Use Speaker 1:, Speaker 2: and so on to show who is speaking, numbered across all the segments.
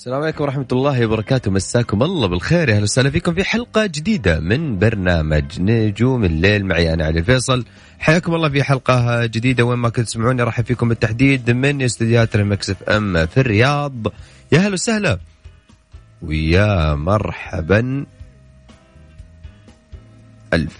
Speaker 1: السلام عليكم ورحمة الله وبركاته. مساكم الله بالخير. يا أهلا وسهلا فيكم في حلقة جديدة من برنامج نجوم الليل معي أنا علي الفيصل حياكم الله في حلقة جديدة. وين ما كنت تسمعوني راح فيكم بالتحديد من استديوهات المكس إف إم في الرياض. يا أهلا وسهلا. ويا مرحبا. ألف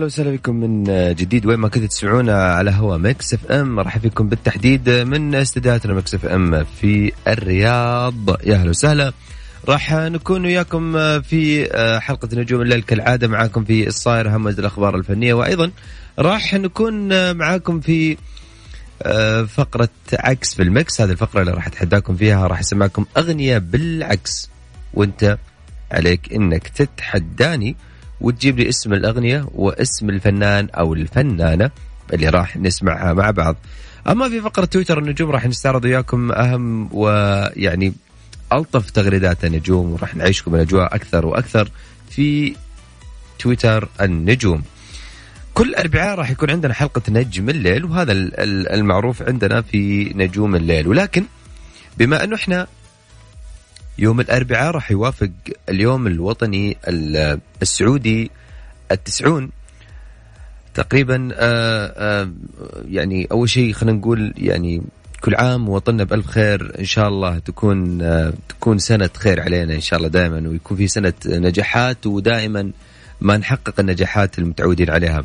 Speaker 1: أهلا وسهلا بكم من جديد. وين ما كنتوا تسمعونا على هوا Mix FM مرحبا فيكم بالتحديد من استديوهاتنا Mix FM في الرياض. يا أهلا وسهلا. راح نكون وياكم في حلقة نجوم الليل كالعادة معاكم في الصاير أهم الأخبار الفنية. وأيضا راح نكون معاكم في فقرة عكس في ال mix هذه الفقرة اللي راح أتحداكم فيها راح أسمعكم أغنية بالعكس. وأنت عليك أنك تتحداني. وتجيب لي اسم الأغنية واسم الفنان أو الفنانة اللي راح نسمعها مع بعض. أما في فقرة تويتر النجوم راح نستعرض وياكم أهم ويعني ألطف تغريدات النجوم وراح نعيشكم الأجواء أكثر وأكثر في تويتر النجوم. كل أربعاء راح يكون عندنا حلقة نجم الليل وهذا ال- ال- المعروف عندنا في نجوم الليل. ولكن بما أنه إحنا يوم الأربعاء راح يوافق اليوم الوطني ال- السعودي التسعون. تقريبا آه، آه، يعني أول شيء خلينا نقول يعني كل عام وطننا بألف خير. إن شاء الله تكون آه، تكون سنة خير علينا إن شاء الله دائما ويكون في سنة نجاحات ودائما ما نحقق النجاحات المتعودين عليها.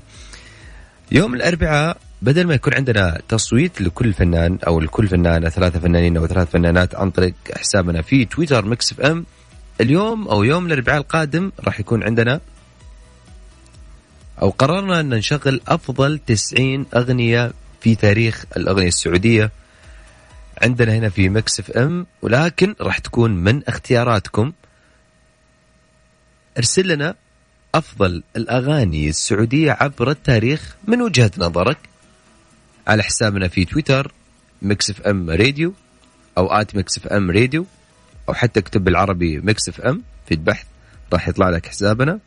Speaker 1: يوم الأربعاء بدل ما يكون عندنا تصويت لكل فنان أو لكل فنانة ثلاثة فنانين أو ثلاث فنانات عن طريق حسابنا في تويتر Mix FM اليوم أو يوم الأربعاء القادم راح يكون عندنا أو قررنا أن نشغل أفضل 90 أغنية في تاريخ الأغنية السعودية عندنا هنا في Mix FM ولكن راح تكون من اختياراتكم. ارسل لنا أفضل الأغاني السعودية عبر التاريخ من وجهة نظرك. على حسابنا في تويتر Mix FM Radio أو at Mix FM Radio أو حتى اكتب بالعربي Mix FM في البحث راح يطلع لك حسابنا.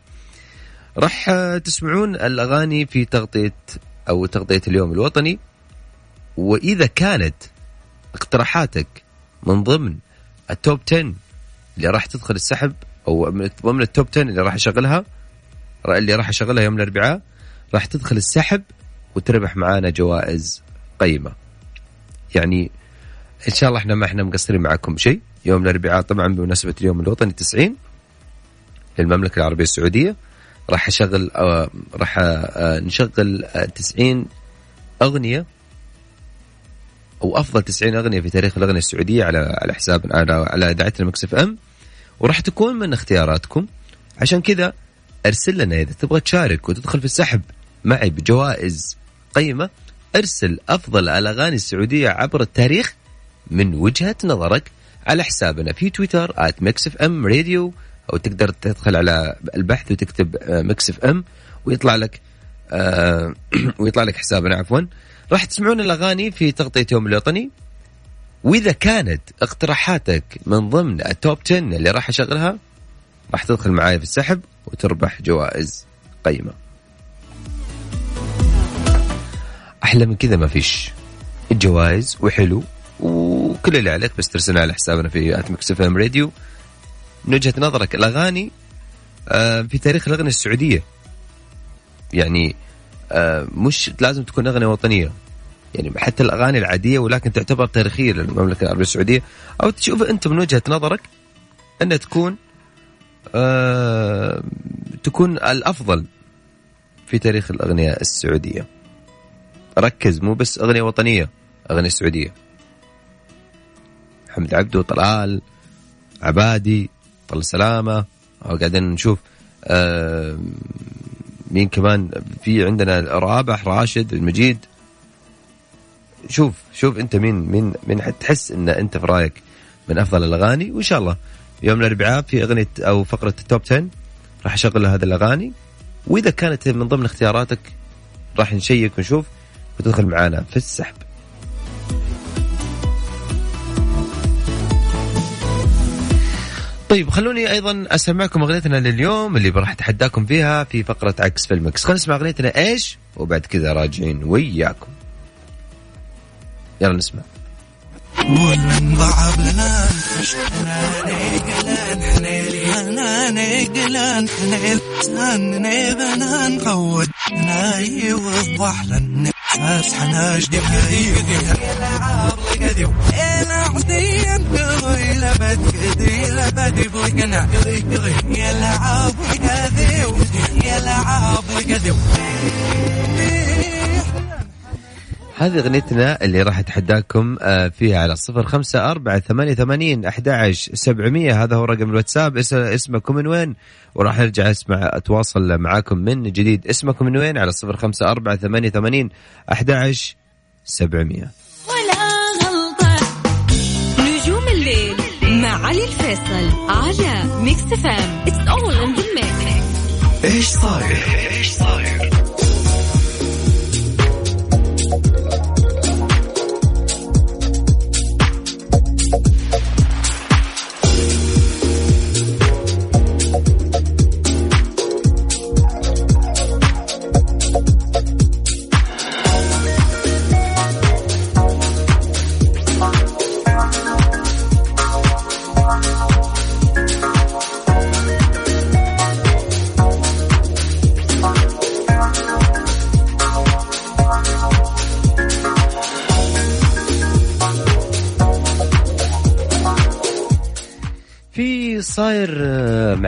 Speaker 1: راح تسمعون الأغاني في تغطية أو تغطية اليوم الوطني. وإذا كانت اقتراحاتك من ضمن التوب 10 اللي راح تدخل السحب أو من ضمن التوب 10 اللي راح أشغلها اللي راح أشغلها يوم الأربعاء راح تدخل السحب وتربح معانا جوائز قيمة. يعني إن شاء الله إحنا ما إحنا مقصرين معكم شيء، يوم الأربعاء طبعا بمناسبة اليوم الوطني 90 للمملكة العربية السعودية راح أشغل آه، راح آه، نشغل آه، 90 أغنية أو أفضل 90 أغنية في تاريخ الأغنية السعودية على على حساب على على اذاعتنا Mix FM. وراح تكون من اختياراتكم. عشان كذا أرسل لنا إذا تبغى تشارك وتدخل في السحب معي بجوائز قيمة ارسل أفضل الأغاني السعودية عبر التاريخ من وجهة نظرك على حسابنا في تويتر @Mix FM Radio أو تقدر تدخل على البحث وتكتب Mix FM ويطلع لك آه، ويطلع لك حسابنا عفوا راح تسمعون الأغاني في تغطية يوم الوطني وإذا كانت اقتراحاتك من ضمن ال top 10 اللي راح أشغلها راح تدخل معاي في السحب وتربح جوائز قيمة. أحلى من كذا ما فيش. الجوائز وحلو وكل اللي عليك بس ترسلنا على حسابنا في at Mix FM Radio. من وجهة نظرك الأغاني آه، في تاريخ الأغنية السعودية. يعني آه، مش لازم تكون أغنية وطنية. يعني حتى الأغاني العادية ولكن تعتبر تاريخية للمملكة العربية السعودية. أو تشوف أنت من وجهة نظرك انها تكون آه تكون الأفضل في تاريخ الأغنية السعودية. ركز مو بس أغنية وطنية أغنية سعودية. محمد عبده طلال عبادي طل سلامة. قاعدين نشوف آه مين كمان؟ في عندنا رابح راشد المجيد. شوف شوف أنت مين مين مين حتحس إن أنت في رأيك من أفضل الأغاني. وإن شاء الله يوم الأربعاء في أغنية أو فقرة التوب 10 راح أشغل هذه الأغاني. وإذا كانت من ضمن اختياراتك راح نشيك ونشوف وتدخل معانا في السحب. طيب خلوني أيضا أسمعكم أغنيتنا لليوم اللي راح أتحداكم فيها في فقرة عكس في المكس. خلينا نسمع أغنيتنا إيش؟ وبعد كذا راجعين وياكم. يلا نسمع. ضعب لنا نقلن حنيلي نقلن حنيل بنا نقود يوضح لنا ناس حناش دي العاب قديو أنا عديان قضي لبد لبد يا قديو هذه أغنيتنا اللي راح أتحداكم آه، فيها على صفر خمسة أربعة ثمانية ثمانين أحد سبعمية. هذا هو رقم الواتساب. اسمكم من وين؟ وراح نرجع أسمع أتواصل معاكم من جديد. اسمكم من وين؟ على صفر خمسة أربعة ثمانية ثمانين أحد سبعمية.
Speaker 2: ولا غلطة. نجوم الليل مع علي الفيصل على Mix FM It's all in the mix. إيش صاير؟ إيش صاير؟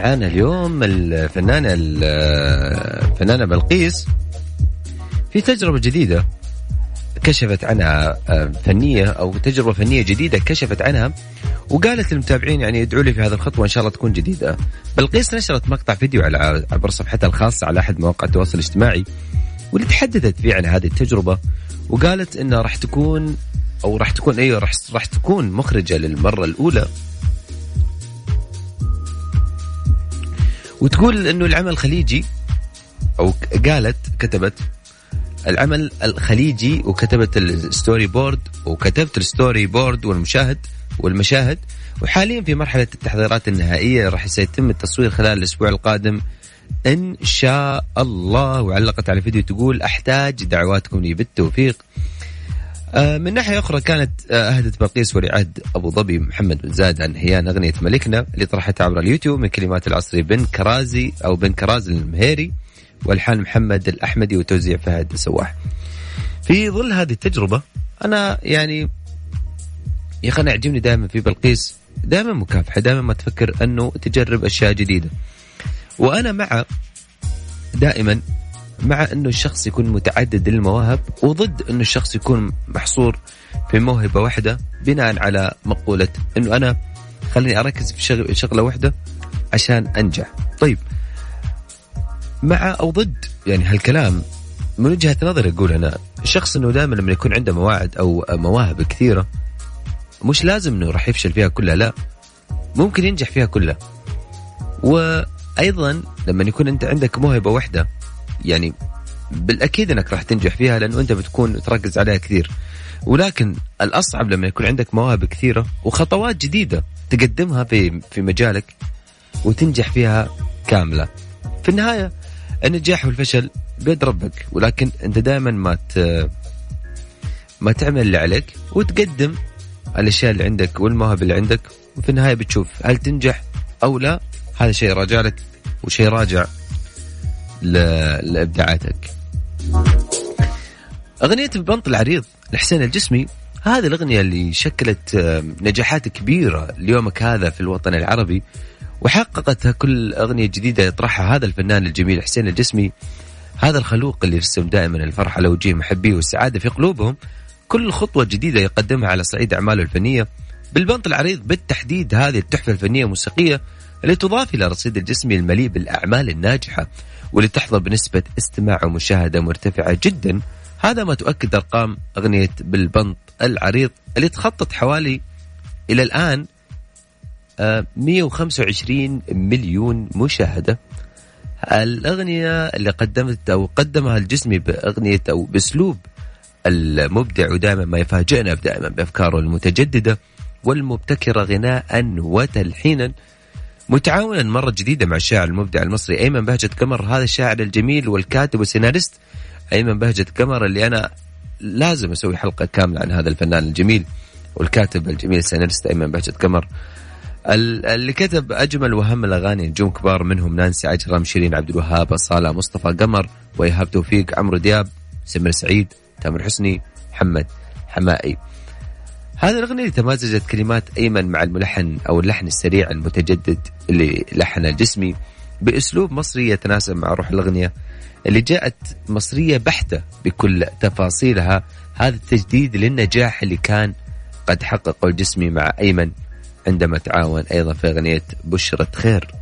Speaker 1: معانا اليوم الفنانة الفنانة بلقيس في تجربة جديدة كشفت عنها آه، فنية أو تجربة فنية جديدة كشفت عنها وقالت للمتابعين يعني ادعوا لي في هذه الخطوة إن شاء الله تكون جديدة. بلقيس نشرت مقطع فيديو على عبر صفحتها الخاصة على أحد مواقع التواصل الاجتماعي واللي تحدثت فيه عن هذه التجربة وقالت إنها راح تكون أو راح تكون أيوه راح راح تكون مخرجة للمرة الأولى وتقول إنه العمل الخليجي أو قالت كتبت العمل الخليجي وكتبت ال storyboard وكتبت ال storyboard والمشاهد والمشاهد. وحاليا في مرحلة التحضيرات النهائية راح سيتم التصوير خلال الأسبوع القادم. إن شاء الله وعلقت على فيديو تقول أحتاج دعواتكم لي بالتوفيق. من ناحية أخرى كانت آه، أهدت بلقيس ولي عهد أبو ظبي محمد بن زايد آل نهيان أغنية ملكنا اللي طرحتها عبر اليوتيوب من كلمات العصري بن كرازي أو بن كراز المهيري والحان محمد الأحمدي وتوزيع فهد السواح. في ظل هذه التجربة أنا يعني يا أخي أنا يعجبني دائما في بلقيس دائما مكافحة دائما ما تفكر أنه تجرب أشياء جديدة. وأنا مع دائما مع أنه الشخص يكون متعدد المواهب وضد أنه الشخص يكون محصور في موهبة واحدة بناء على مقولة أنه أنا خليني أركز في شغلة واحدة عشان أنجح. طيب مع أو ضد يعني هالكلام من وجهة نظري أقول أنا الشخص أنه دائما لما يكون عنده مواعد أو مواهب كثيرة مش لازم إنه راح يفشل فيها كلها لا ممكن ينجح فيها كلها وأيضا لما يكون أنت عندك موهبة واحدة يعني بالأكيد إنك راح تنجح فيها لأنه أنت بتكون تركز عليها كثير. ولكن الأصعب لما يكون عندك مواهب كثيرة وخطوات جديدة تقدمها في في مجالك وتنجح فيها كاملة. في النهاية النجاح والفشل بيد ربك ولكن أنت دائما ما ما تعمل اللي عليك وتقدم الأشياء اللي عندك والمواهب اللي عندك. وفي النهاية بتشوف هل تنجح أو لا. هذا شيء راجع لك وشيء راجع لإبداعاتك. أغنية البنط العريض لحسين الجسمي هذه الأغنية اللي شكلت نجاحات كبيرة ليومك هذا في الوطن العربي وحققتها كل أغنية جديدة يطرحها هذا الفنان الجميل حسين الجسمي. هذا الخلوق اللي يرسم دائما الفرح على وجيه محبيه والسعادة في قلوبهم كل خطوة جديدة يقدمها على صعيد أعماله الفنية. بالبنط العريض بالتحديد هذه التحفة الفنية الموسيقيه اللي تضاف إلى رصيد الجسمي المليء بالأعمال الناجحة. واللي تحظى بنسبة استماع ومشاهدة مرتفعة جدا. هذا ما تؤكد أرقام أغنية بالبنط العريض اللي تخطط حوالي إلى الآن 125 آه، مليون مشاهدة. الأغنية اللي قدمت أو قدمها الجسمي بأغنية أو بأسلوب المبدع ودائما ما يفاجئنا دائما بأفكاره المتجددة والمبتكرة غناء وتلحينا. متعاونا مرة جديدة مع الشاعر المبدع المصري أيمن بهجة قمر هذا الشاعر الجميل والكاتب والسيناريست أيمن بهجة قمر اللي أنا لازم أسوي حلقة كاملة عن هذا الفنان الجميل والكاتب الجميل السيناريست أيمن بهجة قمر. اللي كتب أجمل وأهم الأغاني نجوم كبار منهم نانسي عجرم شيرين عبد الوهاب أصالة مصطفى قمر وإيهاب توفيق عمرو دياب سمير سعيد تامر حسني محمد حمائي. هذه الأغنية تمازجت كلمات أيمن مع الملحن أو اللحن السريع المتجدد اللي لحن الجسمي بأسلوب مصري يتناسب مع روح الأغنية اللي جاءت مصرية بحتة بكل تفاصيلها. هذا التجديد للنجاح اللي كان قد حققه الجسمي مع أيمن عندما تعاون أيضا في أغنية بشرة خير.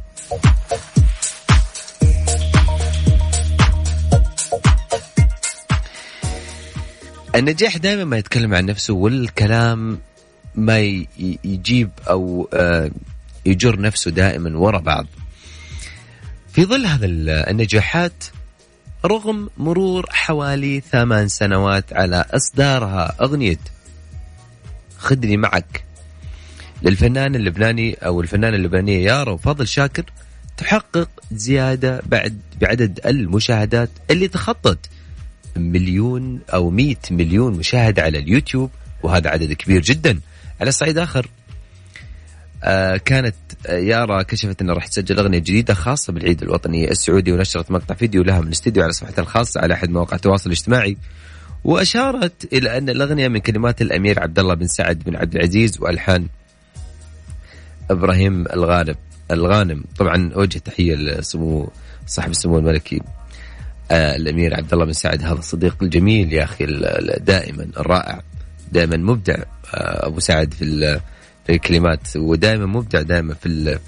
Speaker 1: النجاح دائما ما يتكلم عن نفسه والكلام ما يجيب أو آه، يجر نفسه دائما ورا بعض. في ظل هذا النجاحات رغم مرور حوالي ثمان سنوات على إصدارها أغنية خدني معك للفنان اللبناني أو الفنانة اللبنانية يارا وفضل شاكر تحقق زيادة بعد بعدد المشاهدات اللي تخطت مليون أو مئة مليون مشاهدة على اليوتيوب وهذا عدد كبير جدا. على صعيد آخر آه كانت يارا كشفت انها راح تسجل أغنية جديدة خاصة بالعيد الوطني السعودي ونشرت مقطع فيديو لها من الاستديو على صفحتها الخاصة على أحد مواقع التواصل الاجتماعي. وأشارت إلى أن الأغنية من كلمات الأمير عبد الله بن سعد بن عبد العزيز وألحان إبراهيم الغانم الغانم. طبعا أوجه تحية لسمو صاحب السمو الملكي. آه الأمير عبد الله بن سعد هذا الصديق الجميل يا أخي دائما الرائع دائما مبدع. آه أبو سعد في في الكلمات ودائما مبدع دائما في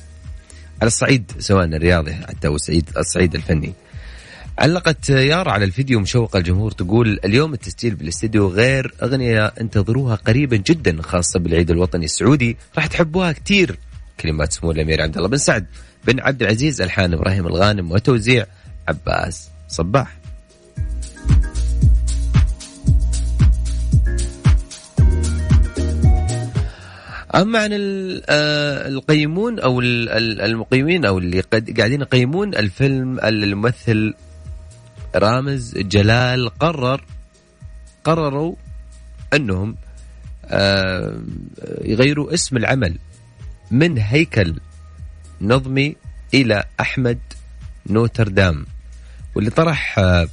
Speaker 1: على الصعيد سواء الرياضي حتى والصعيد الصعيد الفني. علقت يارا على الفيديو مشوقه الجمهور تقول اليوم التسجيل بالاستديو غير أغنية انتظروها قريبا جدا خاصة بالعيد الوطني السعودي. راح تحبوها كثير كلمات سمو الأمير عبد الله بن سعد بن عبد العزيز ألحان إبراهيم الغانم وتوزيع عباس. صباح. أما عن آه، القيمون أو المقيمين أو اللي قد قاعدين يقيمون الفيلم الممثل رامز جلال قرر قرروا أنهم آه، يغيروا اسم العمل من هيكل نظمي إلى أحمد نوتردام. واللي طرح آه،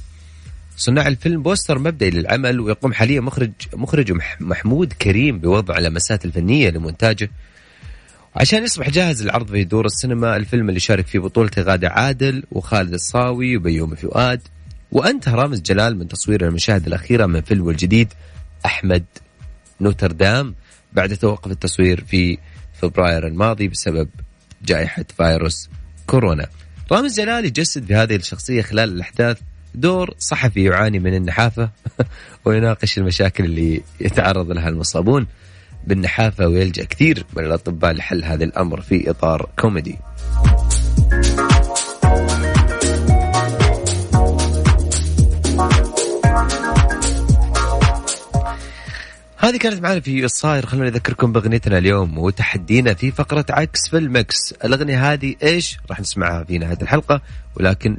Speaker 1: صناع الفيلم poster مبدئي للعمل ويقوم حاليا مخرج مخرج محمود كريم بوضع اللمسات الفنية لمونتاجه. عشان يصبح جاهز للعرض في دور السينما الفيلم اللي شارك فيه بطولته غادة عادل وخالد الصاوي وبيومي فؤاد. وانتهى رامز جلال من تصوير المشاهد الأخيرة من فيلمه الجديد أحمد نوتردام. بعد توقف التصوير في فبراير الماضي بسبب جائحة فيروس كورونا. رامز جلال يجسد في هذه الشخصية خلال الأحداث دور صحفي يعاني من النحافة ويناقش المشاكل اللي يتعرض لها المصابون بالنحافة ويلجأ كثير من الأطباء لحل هذا الأمر في إطار كوميدي. هذه كانت معنا في الصاير. خلونا نذكركم بأغنيتنا اليوم وتحدينا في فقرة عكس في المكس الأغنية هذه إيش؟ راح نسمعها في نهاية الحلقة ولكن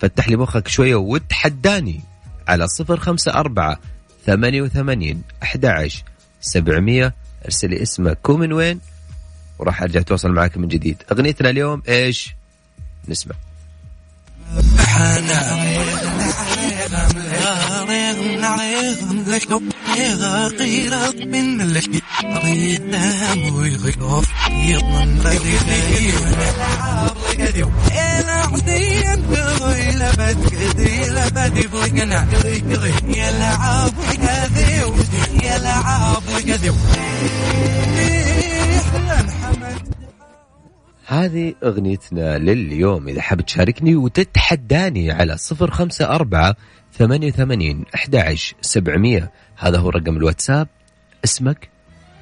Speaker 1: فتح لي مخك شوية وتحداني على صفر خمسة أربعة ثمانية وثمانين أحد عشر سبعمية. أرسل لي اسمك ومن وين؟ وراح أرجع أتواصل معك من جديد. أغنيتنا اليوم إيش؟ نسمع.
Speaker 3: عليهم لك غير من لك ريتام ويغلوف يضمن بدي أنا عندي انقضي لبد قدي لبد فوق نعقضي يا لعاب وكذب يا لعاب وكذب أحلى محمد
Speaker 1: هذه أغنيتنا لليوم. إذا حاب تشاركني وتتحداني على صفر خمسة أربعة ثمانية وثمانين أحد سبعمية. هذا هو رقم الواتساب. اسمك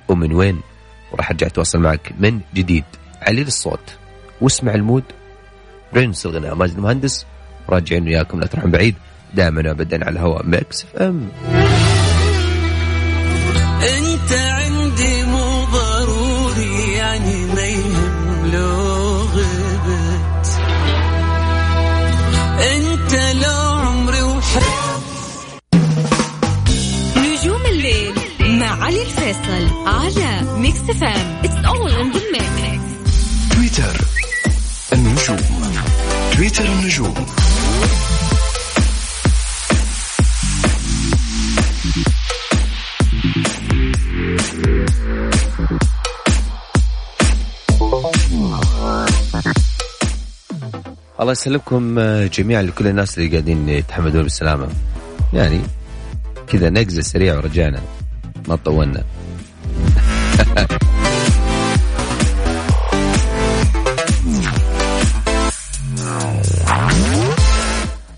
Speaker 1: ومن وين؟ وراح أرجع أتواصل معك من جديد. علي الصوت واسمع ال mood. برنس الغناء. ماجد المهندس. راجعين وياكم. لا تروحون بعيد. دائما ابدا على الهواء
Speaker 2: Mix FM. على Mix FM it's all in the mix
Speaker 4: تويتر النجوم. تويتر النجوم.
Speaker 1: الله يسلمكم جميعا لكل الناس اللي قاعدين يتحمدون بالسلامة. يعني كذا نقزة سريعة ورجعنا ما طولنا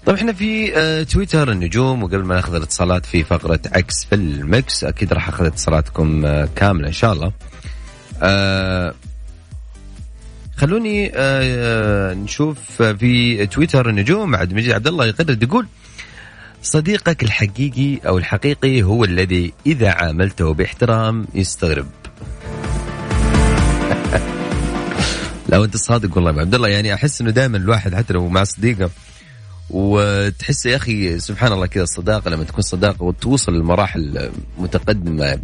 Speaker 1: طيب إحنا في آه، تويتر النجوم وقبل ما نأخذ الاتصالات في فقرة عكس في المكس أكيد راح أخذ اتصالاتكم آه، كاملة إن شاء الله. آه، خلوني نشوف في تويتر النجوم عبد المجيد عبد الله يقدر يقول صديقك الحقيقي أو الحقيقي هو الذي إذا عاملته باحترام يستغرب. لو انت صادق والله عبد الله يعني أحس إنه دائما الواحد حتى لو مع صديقه وتحس يا أخي سبحان الله كذا الصداقة لما تكون صداقة وتوصل لمراحل متقدمة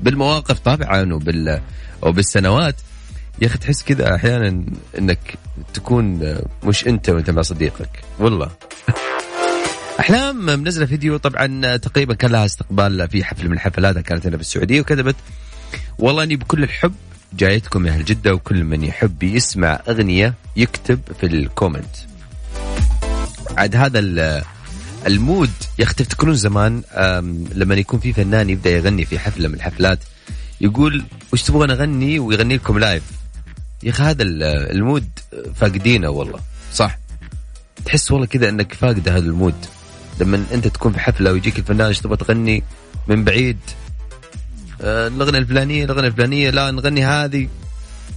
Speaker 1: بالمواقف طبعا وبال أو بالسنوات يا أخي تحس كذا أحيانا إنك تكون مش أنت وأنت مع صديقك والله. أحلام منزلة فيديو طبعا تقريبا كان لها استقبال في حفل من حفلاتها كانت هنا في السعودية وكتبت والله إني بكل الحب جايتكم يا أهل جدة وكل من يحب يسمع أغنية يكتب في ال comment. عاد هذا ال mood يا أخي تفتكرون زمان لما يكون في فنان يبدأ يغني في حفلة من الحفلات يقول وش تبغون أغني ويغني لكم live يا أخي هذا ال mood فاقدينه والله. صح. تحس والله كذا إنك فاقد هذا ال mood. لما أنت تكون في حفلة ويجيك الفنان إيش تبغى تغني من بعيد الأغنية الفلانية الأغنية الفلانية لا نغني هذه.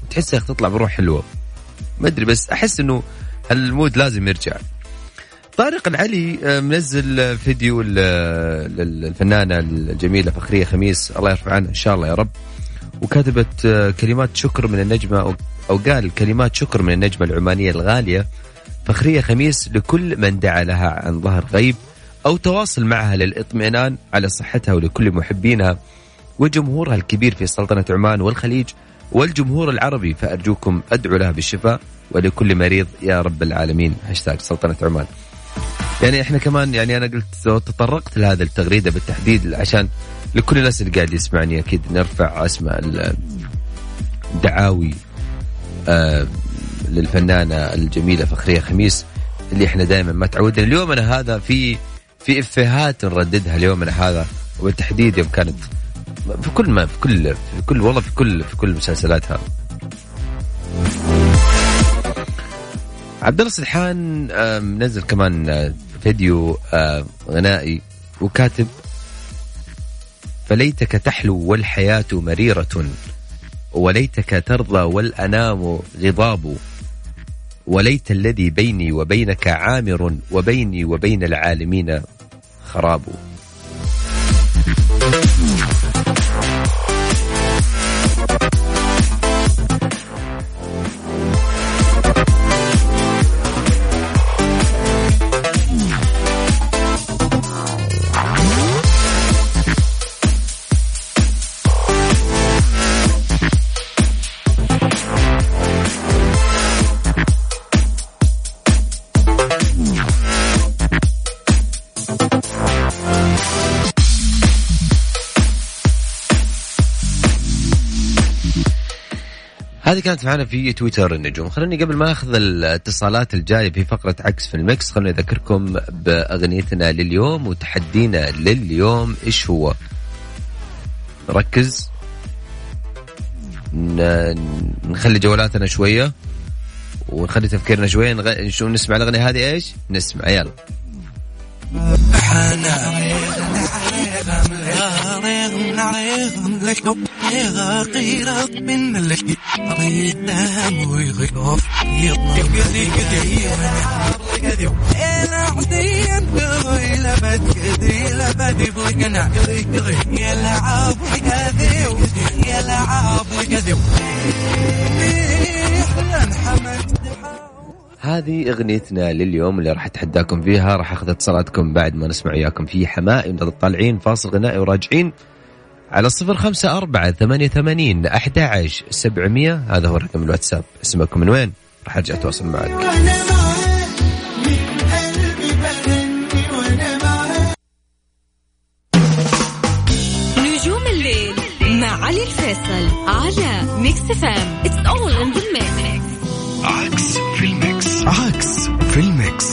Speaker 1: تحس يا أخي تطلع بروح حلوة. ما أدري بس أحس إنه ال mood لازم يرجع. طارق العلي آه، منزل فيديو للفنانة الجميلة فخرية خميس. الله يرفع عنها إن شاء الله يا رب. وكتبت آه، كلمات شكر من النجمة أو قال كلمات شكر من النجمة العمانية الغالية. فخرية خميس لكل من دعا لها عن ظهر غيب أو تواصل معها للإطمئنان على صحتها ولكل محبينها. وجمهورها الكبير في سلطنة عمان والخليج والجمهور العربي فأرجوكم أدعو لها بالشفاء ولكل مريض يا رب العالمين. هاشتاج سلطنة عمان. يعني إحنا كمان يعني أنا قلت تطرقت لهذا التغريدة بالتحديد عشان لكل الناس اللي قاعد يسمعني أكيد نرفع أسماء الدعاوي آه للفنانة الجميلة فخرية خميس اللي إحنا دائما ما تعودنا. اليوم أنا هذا في في إفيهات نرددها اليومنا هذا وبالتحديد يوم كانت في كل ما في كل في كل والله في كل في كل مسلسلاتها. عبد الله سرحان منزل كمان آه، فيديو آه، غنائي وكاتب فليتك تحلو والحياة مريرة وليتك ترضى والأنام غضاب وليت الذي بيني وبينك عامر وبيني وبين العالمين خراب. كانت معنا في تويتر النجوم. خلوني قبل ما ناخذ الاتصالات الجاية في فقرة عكس في المكس خلوني أذكركم بأغنيتنا لليوم وتحدينا لليوم إيش هو؟ نركز نخلي جوالاتنا شوية ونخلي تفكيرنا شوية. نغ... نسمع الأغنية هذه إيش؟ نسمع يلا.
Speaker 3: عليهم عليهم لشوف غقيرة من اللي ريتهم ويغيرهم يطلع يدي كدي كدي أنا عدي انقضي لبد كدي لبد بلقنا كدي كدي يلعب كدي يلعب كدي إحنا حمد
Speaker 1: هذه أغنيتنا لليوم اللي راح أتحداكم فيها. راح أخذ اتصالاتكم بعد ما نسمع وياكم في حمائي طالعين فاصل غنائي وراجعين على صفر خمسة أربعة ثمانية ثمانين أحد عشر سبعمية. هذا هو رقم الواتساب. اسمكم من وين؟ راح أرجع أتواصل معك.
Speaker 2: نجوم الليل مع علي الفيصل على Mix FM it's all in the
Speaker 4: عكس في ال Mix عكس في
Speaker 1: ال Mix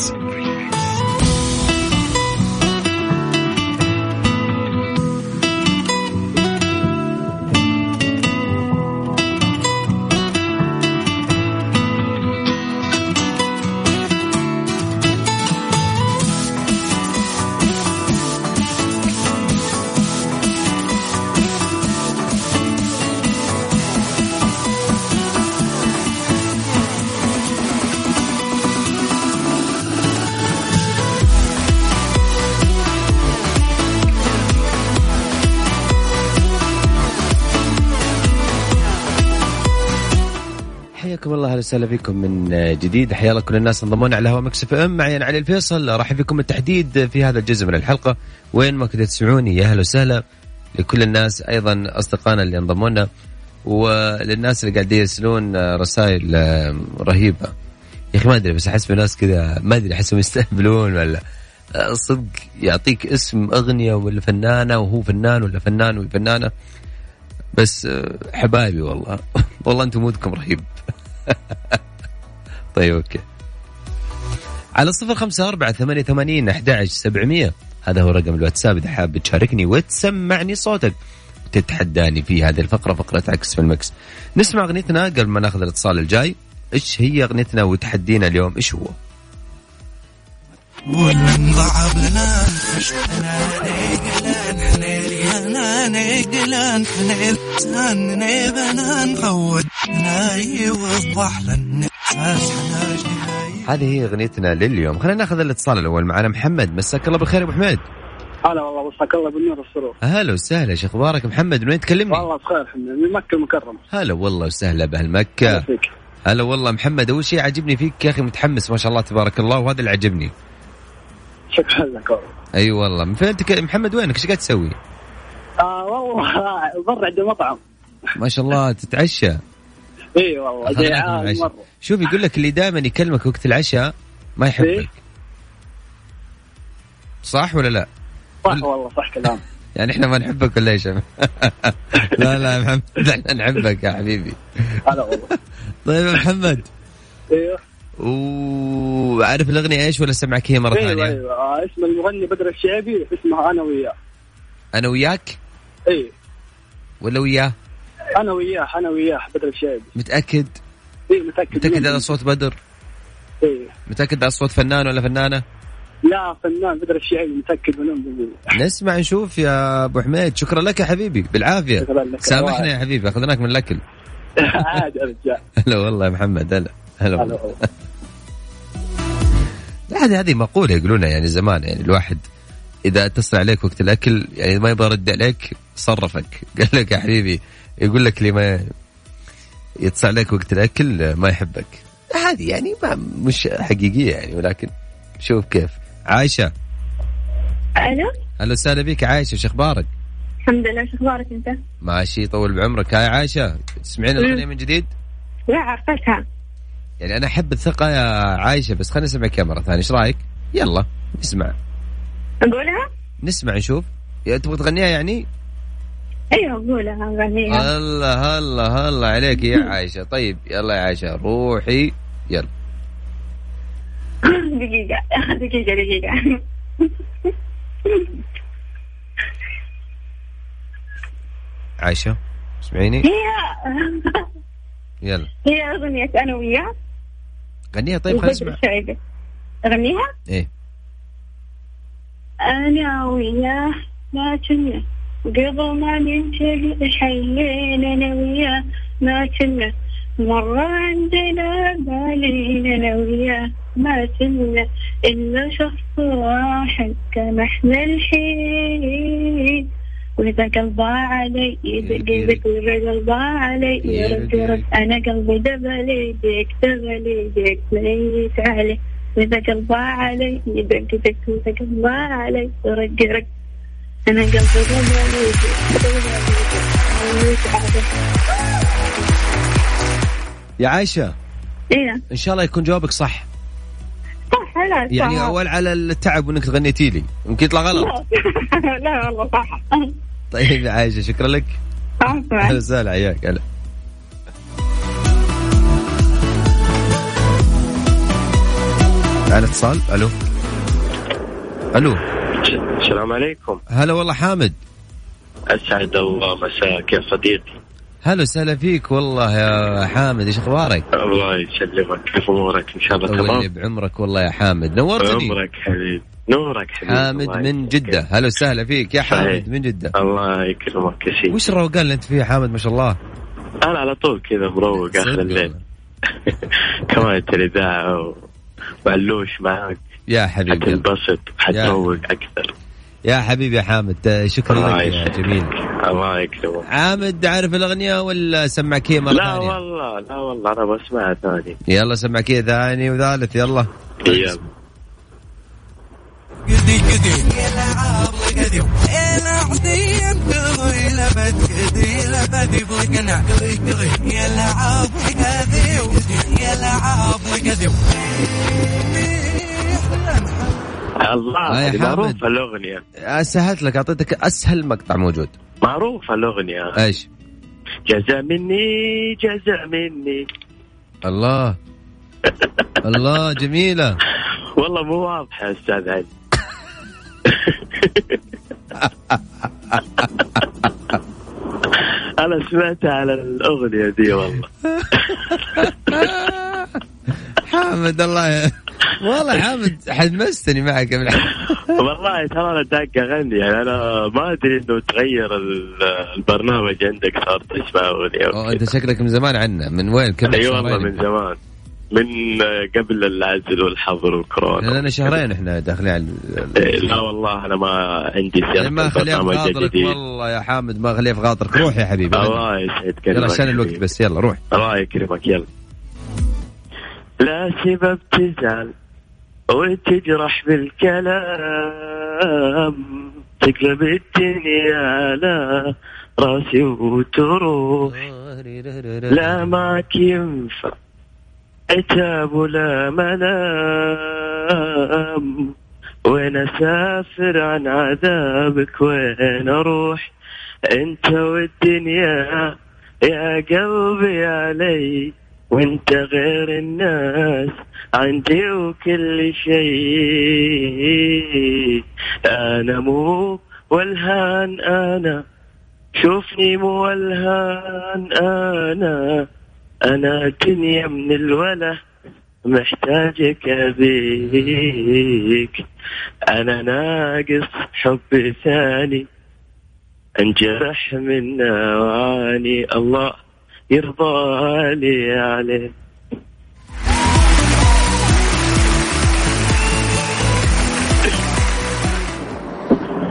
Speaker 1: وسهلا فيكم من جديد. حيا الله كل الناس انضمونا على هوا Mix FM معي أنا علي الفيصل. راح فيكم التحديد في هذا الجزء من الحلقة. وين ما كنتوا تسمعوني يا أهلا وسهلا. لكل الناس أيضا أصدقائنا اللي انضمونا. وللناس اللي قاعدين يرسلون رسائل رهيبة. يا أخي ما أدري بس أحس بناس كذا ما أدري أحسهم يستهبلون ولا صدق يعطيك اسم أغنية ولا فنانة وهو فنان ولا فنان وفنانة. بس حبايبي والله. والله أنتم mood كم رهيب. طيب okay. على صفر خمسة أربعة ثمانية ثمانين أحد سبعمية. هذا هو رقم الواتساب. إذا حاب تشاركني وتسمعني صوتك تتحداني في هذه الفقرة فقرة عكس في ال Mix. نسمع أغنيتنا قبل ما ناخذ الاتصال الجاي. إيش هي أغنيتنا وتحدينا اليوم؟ إيش هو؟ لنا هذه هي أغنيتنا لليوم. خلينا ناخذ الاتصال الأول معنا. محمد مساك الله بالخير أبو حميد.
Speaker 5: هلا والله مساك الله بالنور والسرور.
Speaker 1: هلا وسهلا شيخ أخبارك محمد؟ من وين تكلمني؟
Speaker 5: والله بخير الحمد لله من مكة المكرمة.
Speaker 1: هلا والله وسهلا بأهل مكة. هلا والله محمد أول شيء عجبني فيك يا أخي متحمس ما شاء الله تبارك الله وهذا اللي عجبني.
Speaker 5: شكرا لك والله.
Speaker 1: أي أيوة والله. من فين أنت محمد وينك؟ إيش قاعد تسوي؟
Speaker 5: آه والله برا عند المطعم.
Speaker 1: ما شاء الله تتعشى.
Speaker 5: إي والله. جيعان مرة.
Speaker 1: شوف يقول لك اللي دائما يكلمك وقت العشاء ما يحبك؟ صح ولا لا؟
Speaker 5: صح والله صح كلام.
Speaker 1: يعني إحنا ما نحبك ولا إيش؟ لا لا يا محمد إحنا نحبك يا حبيبي.
Speaker 5: هلا والله.
Speaker 1: طيب يا محمد.
Speaker 5: إيوه.
Speaker 1: وعارف الأغنية إيش ولا سمعك هي مرة
Speaker 5: أيوة
Speaker 1: ثانية؟
Speaker 5: إيوه. آه اسم المغني بدر الشعبي اسمها أنا وياه.
Speaker 1: أنا وياك؟
Speaker 5: اي
Speaker 1: ولا وياه؟
Speaker 5: أنا وياه أنا وياه بدر الشعبي
Speaker 1: متأكد؟
Speaker 5: اي متأكد
Speaker 1: متأكد هذا صوت بدر؟
Speaker 5: اي
Speaker 1: متأكد هذا صوت فنان ولا فنانة؟
Speaker 5: لا فنان بدر الشعبي متأكد منهم
Speaker 1: نسمع نشوف يا أبو حميد. شكرا لك يا حبيبي بالعافية.
Speaker 5: شكرا لك.
Speaker 1: سامحنا يا حبيبي أخذناك من الأكل.
Speaker 5: عادي يا رجال.
Speaker 1: هلا والله يا محمد هلا. هلا والله. هذه هذه مقولة يقولونها يعني زمان يعني الواحد إذا اتصل عليك وقت الأكل يعني ما يبغى يرد عليك صرفك قال لك يا حبيبي يقول لك اللي ما يتصل عليك وقت الأكل ما يحبك هذه يعني ما مش حقيقية يعني ولكن شوف كيف عايشة
Speaker 6: ألو
Speaker 1: أهلا وسهلا بك عايشة شو أخبارك؟
Speaker 6: الحمد لله شو أخبارك أنت؟
Speaker 1: ماشي طول بعمرك هاي عايشة تسمعين الأغنية من جديد؟
Speaker 6: لا عرفتها
Speaker 1: يعني أنا أحب الثقة يا عايشة بس خلينا نسمعك مره ثانية إيش رأيك؟ يلا نسمع
Speaker 6: أقولها؟
Speaker 1: نسمع نشوف تبغى تغنيها يعني؟
Speaker 6: أيوه قولها اغنيها
Speaker 1: هلا هلا هلا عليك يا عايشه طيب يلا يا عايشه روحي. يلا.
Speaker 6: دقيقة دقيقة دقيقة.
Speaker 1: عايشه اسمعيني
Speaker 6: هي.
Speaker 1: يلا.
Speaker 6: هي أغنية أنا وياه.
Speaker 1: غنيها طيب خلينا نسمع.
Speaker 6: الشعبي أغنيها؟
Speaker 1: إيه.
Speaker 6: أنا وياه ما كنا قبل ما ننشغل حيين أنا وياه ما كنا مرة عندنا بالين أنا وياه ما كنا إلا شخص واحد كان إحنا الحين. وإذا قلبه علي يدق يدق وإذا قلبه علي يرد يرد أنا قلبي دبلي ديك دبلي ديك ميت علي. وإذا قلبه علي يدق يدق وإذا قلبه علي يرد يرد أنا
Speaker 1: يا عايشة.
Speaker 6: إيه.
Speaker 1: إن شاء الله يكون جوابك صح.
Speaker 6: صح لا صح.
Speaker 1: يعني أول على التعب وإنك غنيتي لي. يمكن يطلع غلط.
Speaker 6: لا والله صح.
Speaker 1: طيب يا عايشة شكرا لك. أهلا
Speaker 6: عفوا
Speaker 1: وسهلا حياك. هلا معنا اتصال. ألو. ألو.
Speaker 7: السلام عليكم.
Speaker 1: هلا والله حامد.
Speaker 7: أسعد الله مساك يا صديقي.
Speaker 1: هلا وسهلا فيك والله يا حامد إيش أخبارك؟
Speaker 7: الله يسلمك كيف أمورك؟ إن شاء الله تمام؟
Speaker 1: بعمرك والله يا حامد. نورتني.
Speaker 7: عمرك حبيب نورك حبيبي
Speaker 1: حامد من. جدة. هلا وسهلا فيك يا حامد
Speaker 7: صحيح.
Speaker 1: من جدة.
Speaker 7: الله يكرمك كثير
Speaker 1: وش الروقان اللي أنت فيه يا حامد؟ ما شاء الله.
Speaker 7: أنا على طول كذا مروق
Speaker 1: آخر
Speaker 7: الليل. كمان الاذاعه وعلوش معك
Speaker 1: يا حبيبي.
Speaker 7: حتنبسط حتروق أكثر.
Speaker 1: يا حبيبي يا حامد شكرا لك يا. جميل.
Speaker 7: الله يكرمك.
Speaker 1: عامد عارف الأغنية ولا سمعك هي مرة
Speaker 7: لا
Speaker 1: ثانية؟
Speaker 7: والله لا والله أنا بسمعها ثاني
Speaker 1: يلا سمعك هي ثاني وثالث يلا.
Speaker 7: يلا.
Speaker 1: حامد.
Speaker 7: معروفه الأغنية.
Speaker 1: سهلت لك أعطيتك أسهل مقطع موجود.
Speaker 7: معروفه الأغنية.
Speaker 1: إيش؟
Speaker 7: جزا مني جزا مني.
Speaker 1: الله. الله جميلة.
Speaker 7: والله مو واضحة يا أستاذ علي أنا سمعتها على الأغنية دي والله.
Speaker 1: حامد الله. والله حامد حمستني معك
Speaker 7: والله ترى أنا داق أغني يعني أنا ما أدري إنه تغير ال- البرنامج عندك صار أغنية
Speaker 1: أوه، أنت شكلك من زمان عنا من وين؟ كم
Speaker 7: اي والله
Speaker 1: شهرين؟
Speaker 7: من زمان. من قبل العزل والحظر والكورونا.
Speaker 1: لنا شهرين إحنا داخلين على
Speaker 7: إيه، لا والله أنا ما عندي
Speaker 1: يعني
Speaker 7: سياسة
Speaker 1: ما خليها في خاطرك والله يا حامد ما خليها في خاطرك. روح يا حبيبي
Speaker 7: الله يسعد قلبك
Speaker 1: يلا عشان الوقت. بس يلا روح.
Speaker 7: الله يكرمك يلا. لا سبب تزعل. وتجرح بالكلام تقلب الدنيا على راسي وتروح. لا معك ينفع عتاب ولا ملام. وين أسافر عن عذابك وين أروح؟ أنت والدنيا يا قلبي علي. وانت غير الناس عندي وكل شيء. أنا مو والهان أنا شوفني مو والهان أنا. أنا دنيا من الوله محتاجك ابيك أنا ناقص حب ثاني أنجرح من نواني. الله. يرضى لي عليك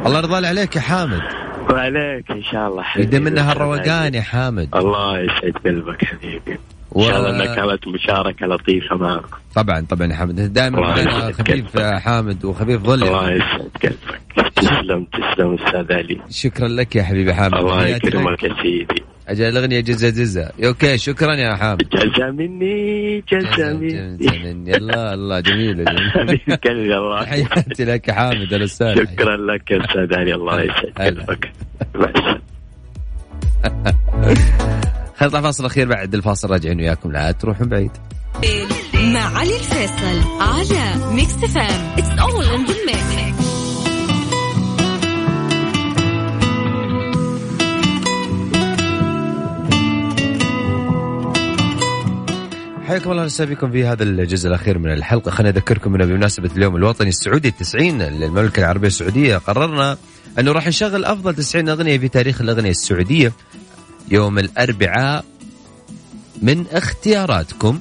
Speaker 1: الله يرضى عليك يا حامد.
Speaker 7: وعليك إن شاء الله حبيبي.
Speaker 1: يدي منها الروقان يا حامد.
Speaker 7: الله يسعد قلبك حبيبي.
Speaker 1: و-
Speaker 7: إن شاء الله انها كانت مشاركة لطيفة معكم
Speaker 1: طبعا طبعا يا حامد دائما
Speaker 7: الله.
Speaker 1: خفيف يا حامد وخفيف ظل.
Speaker 7: الله. يسعد قلبك تسلم تسلم أستاذ علي.
Speaker 1: شكرا لك يا حبيبي حامد.
Speaker 7: الله. يكرمك يا سيدي.
Speaker 1: أجل الأغنية جزا جزا أوكي شكرا يا حامد.
Speaker 7: جزا مني جزا مني.
Speaker 1: يلا الله جميله
Speaker 7: الله.
Speaker 1: تحياتي لك يا حامد وسهلا
Speaker 7: شكرا لك يا أستاذ علي. الله. يسعد. قلبك مع السلامة.
Speaker 1: خلينا نطلع فاصل اخير بعد الفاصل؟ راجعين وياكم. لا تروحون بعيد.
Speaker 2: مع علي الفيصل على Mix FM it's all in the mix
Speaker 1: حياكم الله وسهلا بكم في هذا الجزء الأخير من الحلقة. خليني أذكركم إنه بمناسبة اليوم الوطني السعودي التسعين للمملكه العربية السعودية قررنا أنه راح نشغل أفضل 90 أغنية في تاريخ الأغنية السعودية. يوم الأربعاء من اختياراتكم.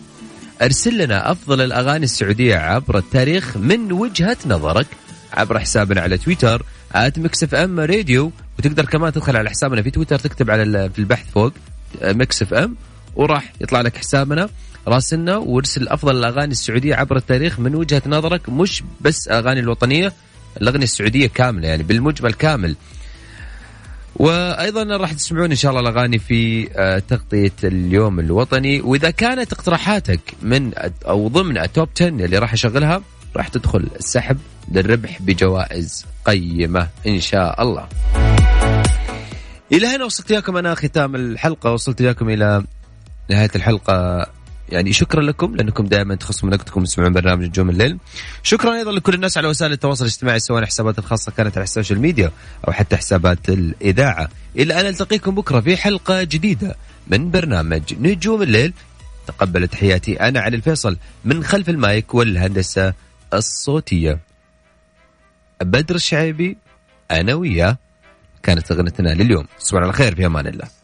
Speaker 1: أرسل لنا أفضل الأغاني السعودية عبر التاريخ من وجهة نظرك عبر حسابنا على تويتر @Mix FM Radio وتقدر كمان تدخل على حسابنا في تويتر تكتب على في البحث فوق Mix FM وراح يطلع لك حسابنا. راسلنا وارسل أفضل الأغاني السعودية عبر التاريخ من وجهة نظرك مش بس الاغاني الوطنية الأغنية السعودية كاملة يعني بالمجمل كامل. وأيضا راح تسمعون إن شاء الله الأغاني في آه، تغطية اليوم الوطني وإذا كانت اقتراحاتك من أو ضمن ال top 10 اللي راح أشغلها راح تدخل السحب للربح بجوائز قيمة إن شاء الله. إلى هنا وصلت وياكم أنا ختام الحلقة وصلت وياكم إلى نهاية الحلقة يعني شكرا لكم لأنكم دائما تخصصون وقتكم تسمعون برنامج نجوم الليل. شكرا أيضا لكل الناس على وسائل التواصل الاجتماعي سواء حسابات الخاصة كانت على ال social media أو حتى حسابات الإذاعة. إلى أن التقيكم بكرة في حلقة جديدة من برنامج نجوم الليل. تقبل تحياتي أنا علي الفيصل من خلف المايك والهندسة الصوتية. بدر الشعيبي أنا وياه كانت أغنيتنا لليوم. تصبحون على خير في أمان الله.